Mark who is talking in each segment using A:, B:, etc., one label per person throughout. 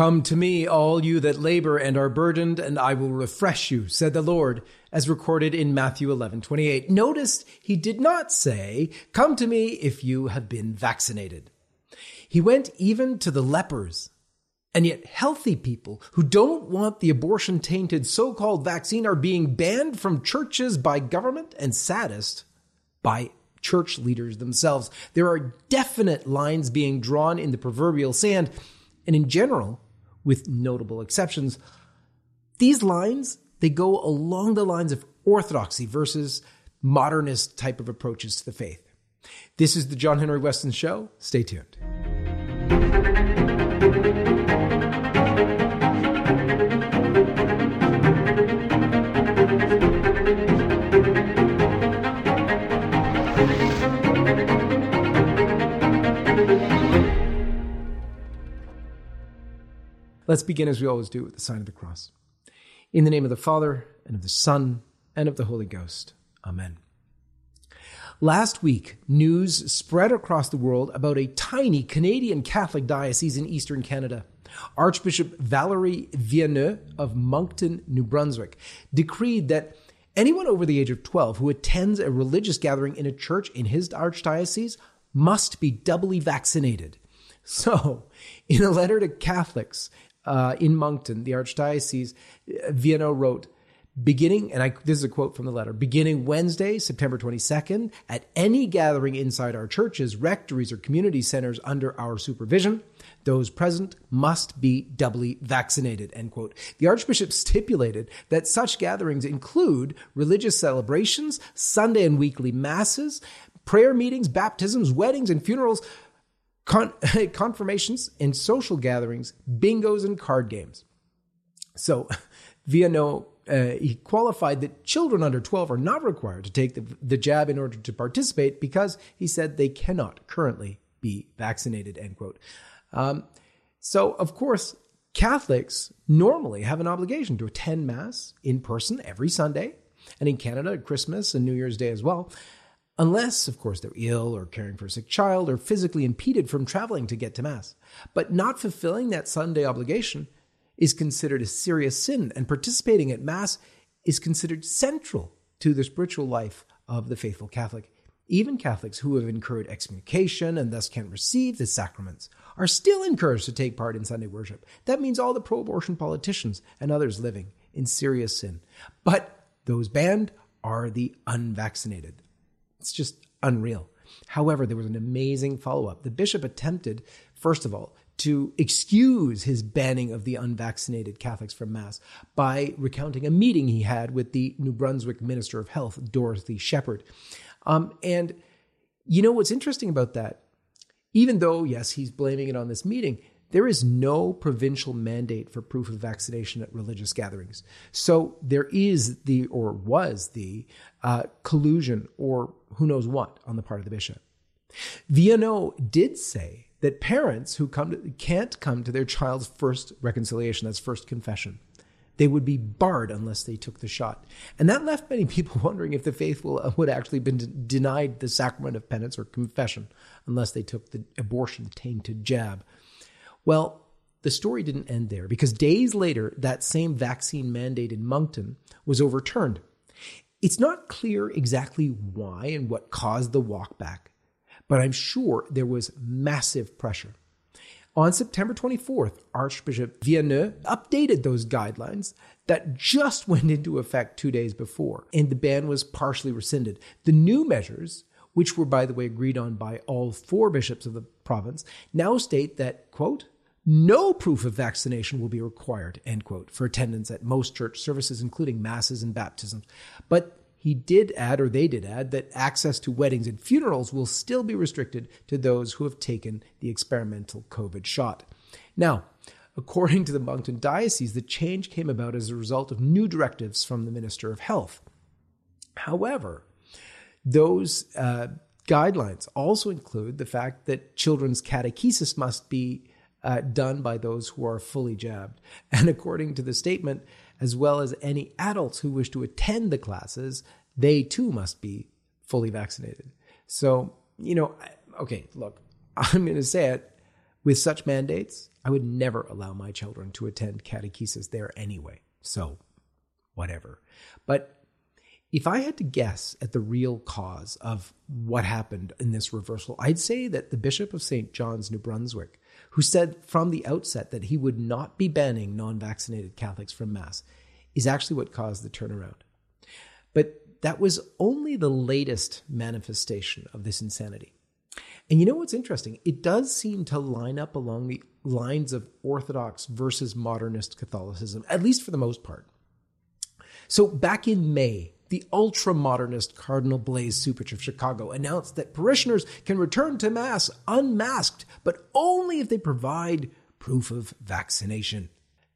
A: Come to me, all you that labor and are burdened, and I will refresh you, said the Lord, as recorded in Matthew 11 28. Notice he did not say, Come to me if you have been vaccinated. He went even to the lepers. And yet, healthy people who don't want the abortion tainted so called vaccine are being banned from churches by government and saddest, by church leaders themselves. There are definite lines being drawn in the proverbial sand and in general, with notable exceptions, these lines they go along the lines of orthodoxy versus modernist type of approaches to the faith. This is the John Henry Weston Show. Stay tuned. Let's begin as we always do with the sign of the cross. In the name of the Father, and of the Son, and of the Holy Ghost. Amen. Last week, news spread across the world about a tiny Canadian Catholic diocese in eastern Canada. Archbishop Valerie Villeneuve of Moncton, New Brunswick, decreed that anyone over the age of 12 who attends a religious gathering in a church in his archdiocese must be doubly vaccinated. So, in a letter to Catholics uh, in Moncton, the Archdiocese, Villeneuve wrote, beginning, and I, this is a quote from the letter, beginning Wednesday, September 22nd, at any gathering inside our churches, rectories, or community centers under our supervision, those present must be doubly vaccinated, end quote. The Archbishop stipulated that such gatherings include religious celebrations, Sunday and weekly masses, prayer meetings, baptisms, weddings, and funerals con- confirmations and social gatherings, bingos and card games. So, Villeneuve uh, he qualified that children under 12 are not required to take the, the jab in order to participate because he said they cannot currently be vaccinated, end quote. Um, so, of course, Catholics normally have an obligation to attend Mass in person every Sunday, and in Canada, at Christmas and New Year's Day as well unless, of course, they're ill or caring for a sick child or physically impeded from traveling to get to Mass. But not fulfilling that Sunday obligation is considered a serious sin, and participating at Mass is considered central to the spiritual life of the faithful Catholic. Even Catholics who have incurred excommunication and thus can't receive the sacraments are still encouraged to take part in Sunday worship. That means all the pro abortion politicians and others living in serious sin. But those banned are the unvaccinated. It's just unreal. However, there was an amazing follow up. The bishop attempted, first of all, to excuse his banning of the unvaccinated Catholics from Mass by recounting a meeting he had with the New Brunswick Minister of Health, Dorothy Shephard. Um, and you know what's interesting about that? Even though, yes, he's blaming it on this meeting, there is no provincial mandate for proof of vaccination at religious gatherings. So there is the, or was the, uh, collusion or who knows what on the part of the bishop. Villeneuve did say that parents who come to, can't come to their child's first reconciliation, that's first confession, they would be barred unless they took the shot. And that left many people wondering if the faithful would actually been denied the sacrament of penance or confession unless they took the abortion tainted jab. Well, the story didn't end there because days later, that same vaccine mandate in Moncton was overturned. It's not clear exactly why and what caused the walkback, but I'm sure there was massive pressure. On September 24th, Archbishop Villeneuve updated those guidelines that just went into effect two days before, and the ban was partially rescinded. The new measures which were, by the way, agreed on by all four bishops of the province, now state that, quote, no proof of vaccination will be required, end quote, for attendance at most church services, including masses and baptisms. But he did add, or they did add, that access to weddings and funerals will still be restricted to those who have taken the experimental COVID shot. Now, according to the Moncton Diocese, the change came about as a result of new directives from the Minister of Health. However, those uh, guidelines also include the fact that children's catechesis must be uh, done by those who are fully jabbed. And according to the statement, as well as any adults who wish to attend the classes, they too must be fully vaccinated. So, you know, okay, look, I'm going to say it with such mandates, I would never allow my children to attend catechesis there anyway. So, whatever. But if I had to guess at the real cause of what happened in this reversal, I'd say that the Bishop of St. John's, New Brunswick, who said from the outset that he would not be banning non vaccinated Catholics from Mass, is actually what caused the turnaround. But that was only the latest manifestation of this insanity. And you know what's interesting? It does seem to line up along the lines of Orthodox versus modernist Catholicism, at least for the most part. So back in May, the ultra modernist Cardinal Blase Cupich of Chicago announced that parishioners can return to Mass unmasked, but only if they provide proof of vaccination.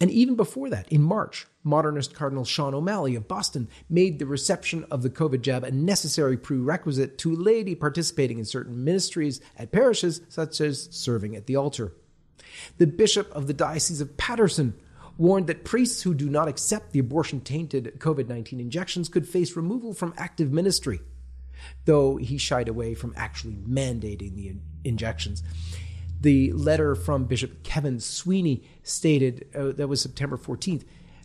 A: And even before that, in March, modernist Cardinal Sean O'Malley of Boston made the reception of the COVID jab a necessary prerequisite to laity participating in certain ministries at parishes, such as serving at the altar. The Bishop of the Diocese of Paterson warned that priests who do not accept the abortion tainted COVID 19 injections could face removal from active ministry, though he shied away from actually mandating the injections. The letter from Bishop Kevin Sweeney stated, uh, that was September 14th,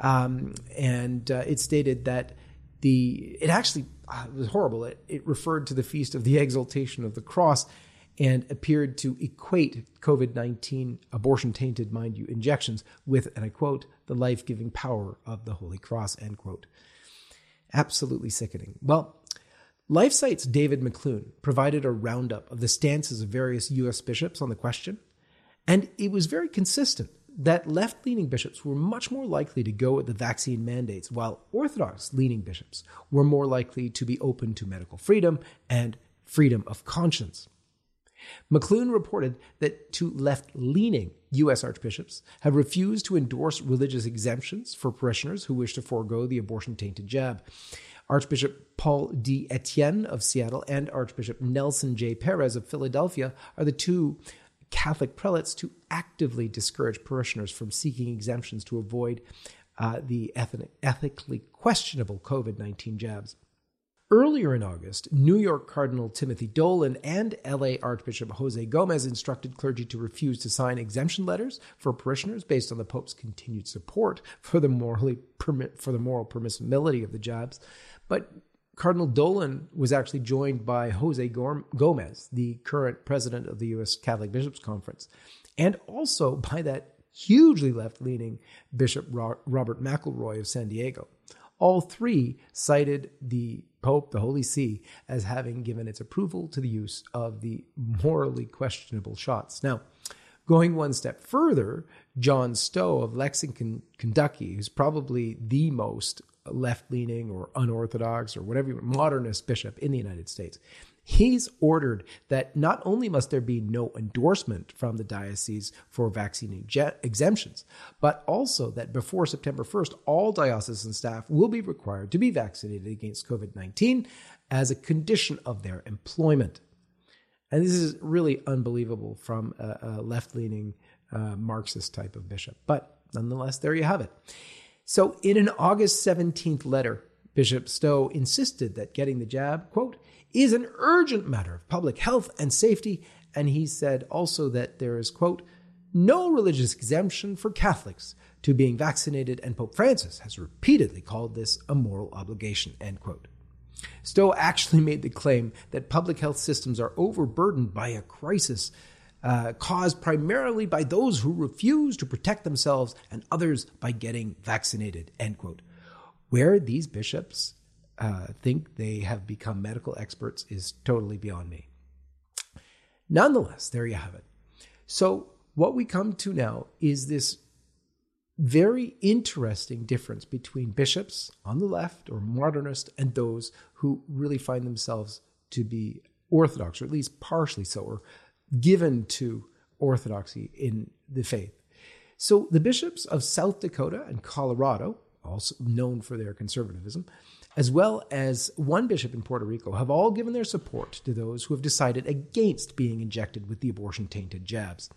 A: um, and uh, it stated that the, it actually uh, was horrible. It, it referred to the Feast of the Exaltation of the Cross and appeared to equate COVID 19 abortion tainted, mind you, injections with, and I quote, the life giving power of the Holy Cross, end quote. Absolutely sickening. Well, LifeSite's David McLoone provided a roundup of the stances of various U.S. bishops on the question, and it was very consistent that left leaning bishops were much more likely to go with the vaccine mandates, while Orthodox leaning bishops were more likely to be open to medical freedom and freedom of conscience. McLoone reported that two left leaning U.S. archbishops have refused to endorse religious exemptions for parishioners who wish to forego the abortion tainted jab. Archbishop Paul D. Etienne of Seattle and Archbishop Nelson J. Perez of Philadelphia are the two Catholic prelates to actively discourage parishioners from seeking exemptions to avoid uh, the ethically questionable COVID 19 jabs. Earlier in August, New York Cardinal Timothy Dolan and LA Archbishop Jose Gomez instructed clergy to refuse to sign exemption letters for parishioners based on the Pope's continued support for the morally permit for the moral permissibility of the jabs. But Cardinal Dolan was actually joined by Jose Gomez, the current president of the U.S. Catholic Bishops' Conference, and also by that hugely left leaning Bishop Robert McElroy of San Diego. All three cited the Pope, the Holy See, as having given its approval to the use of the morally questionable shots. Now, going one step further, John Stowe of Lexington, Kentucky, who's probably the most left leaning or unorthodox or whatever modernist bishop in the United States. He's ordered that not only must there be no endorsement from the diocese for vaccine exemptions, but also that before September 1st, all diocesan staff will be required to be vaccinated against COVID 19 as a condition of their employment. And this is really unbelievable from a, a left leaning uh, Marxist type of bishop. But nonetheless, there you have it. So, in an August 17th letter, Bishop Stowe insisted that getting the jab, quote, is an urgent matter of public health and safety. And he said also that there is, quote, no religious exemption for Catholics to being vaccinated, and Pope Francis has repeatedly called this a moral obligation, end quote. Stowe actually made the claim that public health systems are overburdened by a crisis uh, caused primarily by those who refuse to protect themselves and others by getting vaccinated. End quote. Where these bishops uh, think they have become medical experts is totally beyond me. Nonetheless, there you have it. So, what we come to now is this very interesting difference between bishops on the left or modernist and those who really find themselves to be orthodox, or at least partially so, or given to orthodoxy in the faith. So the bishops of South Dakota and Colorado, also known for their conservatism, as well as one bishop in Puerto Rico, have all given their support to those who have decided against being injected with the abortion tainted jabs.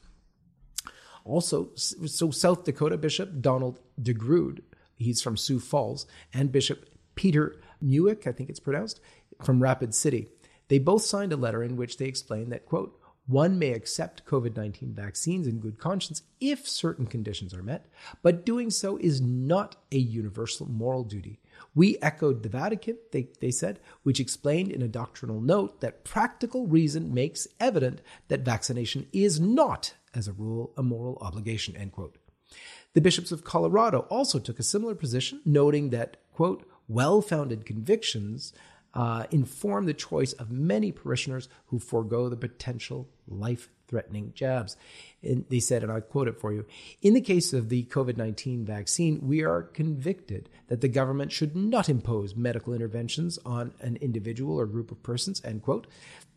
A: Also, so South Dakota Bishop Donald DeGrood, he's from Sioux Falls, and Bishop Peter Muhich, I think it's pronounced, from Rapid City, they both signed a letter in which they explained that, quote, one may accept COVID 19 vaccines in good conscience if certain conditions are met, but doing so is not a universal moral duty. We echoed the Vatican, they, they said, which explained in a doctrinal note that practical reason makes evident that vaccination is not, as a rule, a moral obligation, end quote. The bishops of Colorado also took a similar position, noting that, quote, well founded convictions uh, inform the choice of many parishioners who forego the potential life threatening jabs. And they said, and I quote it for you In the case of the COVID 19 vaccine, we are convicted that the government should not impose medical interventions on an individual or group of persons, end quote.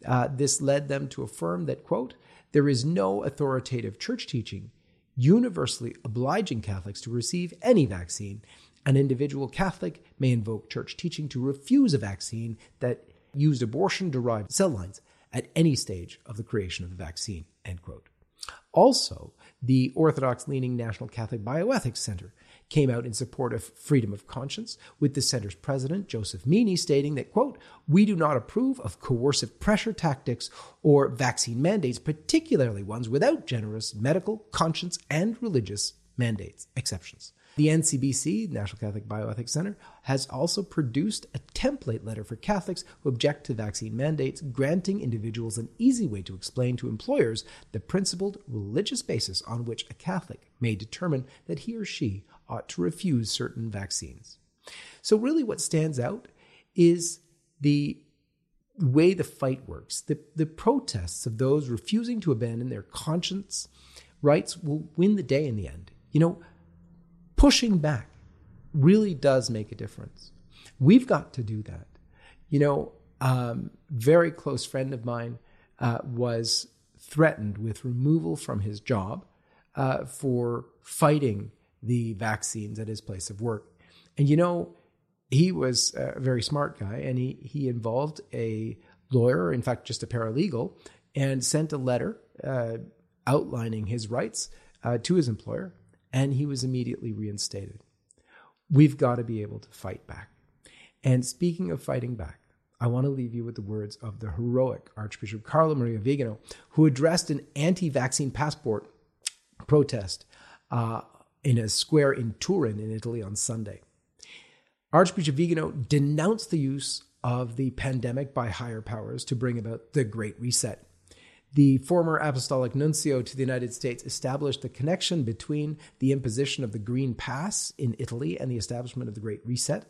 A: Uh, this led them to affirm that, quote, there is no authoritative church teaching universally obliging Catholics to receive any vaccine. An individual Catholic may invoke church teaching to refuse a vaccine that used abortion derived cell lines at any stage of the creation of the vaccine. End quote. Also, the Orthodox leaning National Catholic Bioethics Center came out in support of freedom of conscience, with the center's president, Joseph Meaney, stating that, quote, we do not approve of coercive pressure tactics or vaccine mandates, particularly ones without generous medical, conscience, and religious mandates, exceptions. The NCBC, National Catholic Bioethics Center, has also produced a template letter for Catholics who object to vaccine mandates, granting individuals an easy way to explain to employers the principled religious basis on which a Catholic may determine that he or she ought to refuse certain vaccines. So, really, what stands out is the way the fight works. The, the protests of those refusing to abandon their conscience rights will win the day in the end. You know, pushing back really does make a difference. We've got to do that. You know, um, very close friend of mine uh, was threatened with removal from his job uh, for fighting the vaccines at his place of work. And you know, he was a very smart guy and he, he involved a lawyer, in fact, just a paralegal, and sent a letter uh, outlining his rights uh, to his employer and he was immediately reinstated. We've got to be able to fight back. And speaking of fighting back, I want to leave you with the words of the heroic Archbishop Carlo Maria Vigano, who addressed an anti vaccine passport protest uh, in a square in Turin, in Italy, on Sunday. Archbishop Vigano denounced the use of the pandemic by higher powers to bring about the Great Reset. The former apostolic nuncio to the United States established the connection between the imposition of the Green Pass in Italy and the establishment of the Great Reset.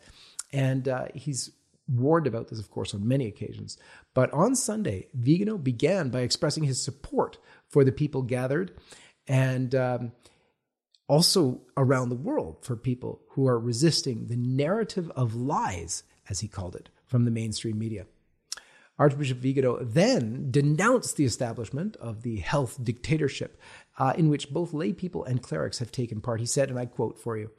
A: And uh, he's warned about this, of course, on many occasions. But on Sunday, Vigano began by expressing his support for the people gathered and um, also around the world for people who are resisting the narrative of lies, as he called it, from the mainstream media. Archbishop Vigano then denounced the establishment of the health dictatorship uh, in which both lay people and clerics have taken part. He said, and I quote for you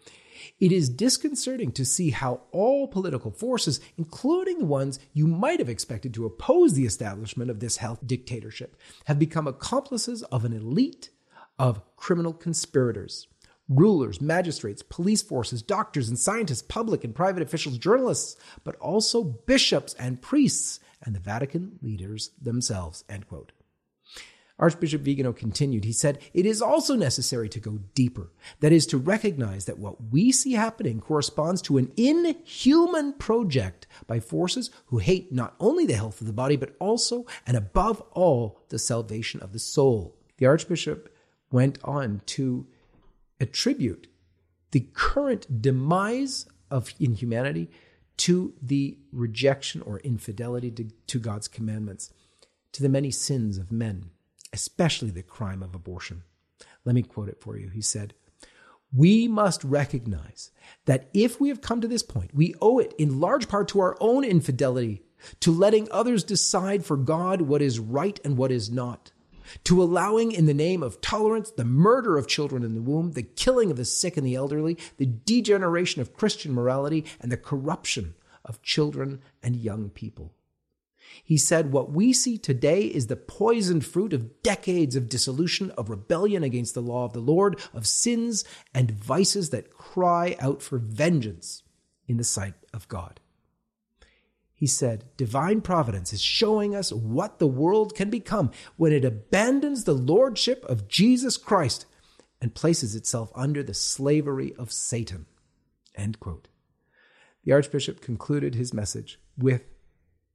A: It is disconcerting to see how all political forces, including the ones you might have expected to oppose the establishment of this health dictatorship, have become accomplices of an elite of criminal conspirators rulers, magistrates, police forces, doctors and scientists, public and private officials, journalists, but also bishops and priests and the Vatican leaders themselves. Archbishop Vigano continued, he said, It is also necessary to go deeper. That is, to recognize that what we see happening corresponds to an inhuman project by forces who hate not only the health of the body, but also and above all the salvation of the soul. The Archbishop went on to attribute the current demise of inhumanity to the rejection or infidelity to, to, God's commandments, to the many sins of men, especially the crime of abortion. Let me quote it for you. He said, We must recognize that if we have come to this point, we owe it in large part to our own infidelity, to letting others decide for God what is right and what is not to allowing, in the name of tolerance, the murder of children in the womb, the killing of the sick and the elderly, the degeneration of Christian morality, and the corruption of children and young people. He said, What we see today is the poisoned fruit of decades of dissolution, of rebellion against the law of the Lord, of sins and vices that cry out for vengeance in the sight of God. He said, Divine providence is showing us what the world can become when it abandons the lordship of Jesus Christ and places itself under the slavery of Satan. End quote. The Archbishop concluded his message with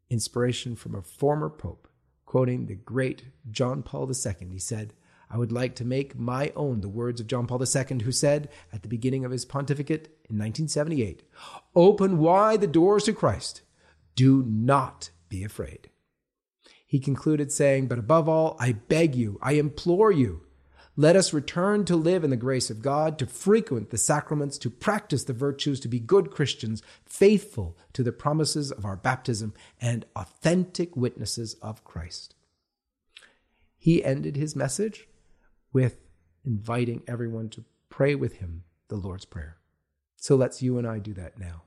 A: inspiration from a former pope, quoting the great John Paul II. He said, I would like to make my own the words of John Paul II, who said at the beginning of his pontificate in 1978 Open wide the doors to Christ. Do not be afraid. He concluded saying, But above all, I beg you, I implore you, let us return to live in the grace of God, to frequent the sacraments, to practice the virtues, to be good Christians, faithful to the promises of our baptism, and authentic witnesses of Christ. He ended his message with inviting everyone to pray with him the Lord's Prayer. So let's you and I do that now.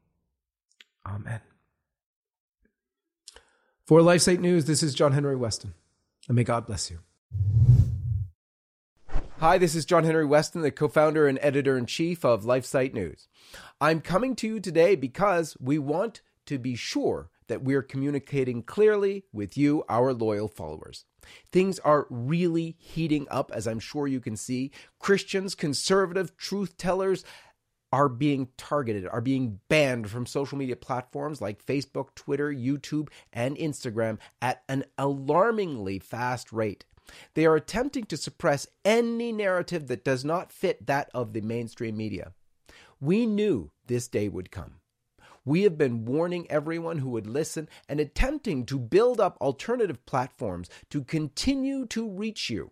A: Amen. For LifeSite News, this is John Henry Weston, and may God bless you. Hi, this is John Henry Weston, the co founder and editor in chief of LifeSite News. I'm coming to you today because we want to be sure that we're communicating clearly with you, our loyal followers. Things are really heating up, as I'm sure you can see. Christians, conservative truth tellers, are being targeted, are being banned from social media platforms like Facebook, Twitter, YouTube, and Instagram at an alarmingly fast rate. They are attempting to suppress any narrative that does not fit that of the mainstream media. We knew this day would come. We have been warning everyone who would listen and attempting to build up alternative platforms to continue to reach you.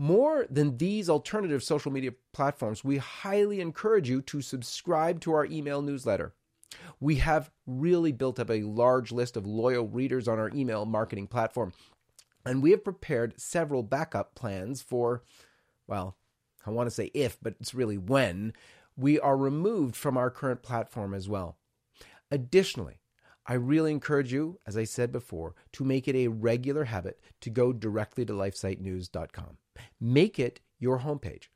A: More than these alternative social media platforms, we highly encourage you to subscribe to our email newsletter. We have really built up a large list of loyal readers on our email marketing platform, and we have prepared several backup plans for, well, I want to say if, but it's really when, we are removed from our current platform as well. Additionally, I really encourage you, as I said before, to make it a regular habit to go directly to lifesitenews.com. Make it your homepage.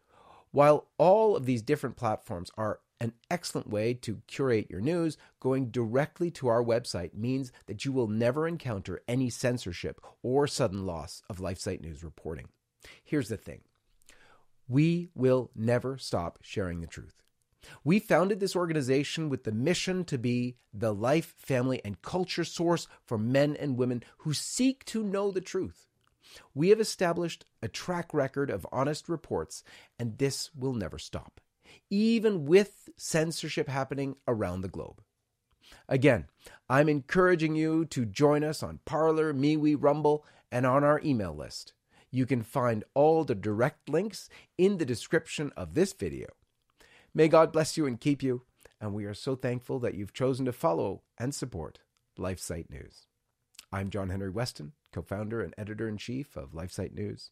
A: While all of these different platforms are an excellent way to curate your news, going directly to our website means that you will never encounter any censorship or sudden loss of LifeSite News reporting. Here's the thing we will never stop sharing the truth. We founded this organization with the mission to be the life, family, and culture source for men and women who seek to know the truth. We have established a track record of honest reports, and this will never stop even with censorship happening around the globe. Again, I'm encouraging you to join us on Parler, MeWe, Rumble, and on our email list. You can find all the direct links in the description of this video. May God bless you and keep you, and we are so thankful that you've chosen to follow and support LifeSite News. I'm John Henry Weston, co founder and editor in chief of LifeSite News.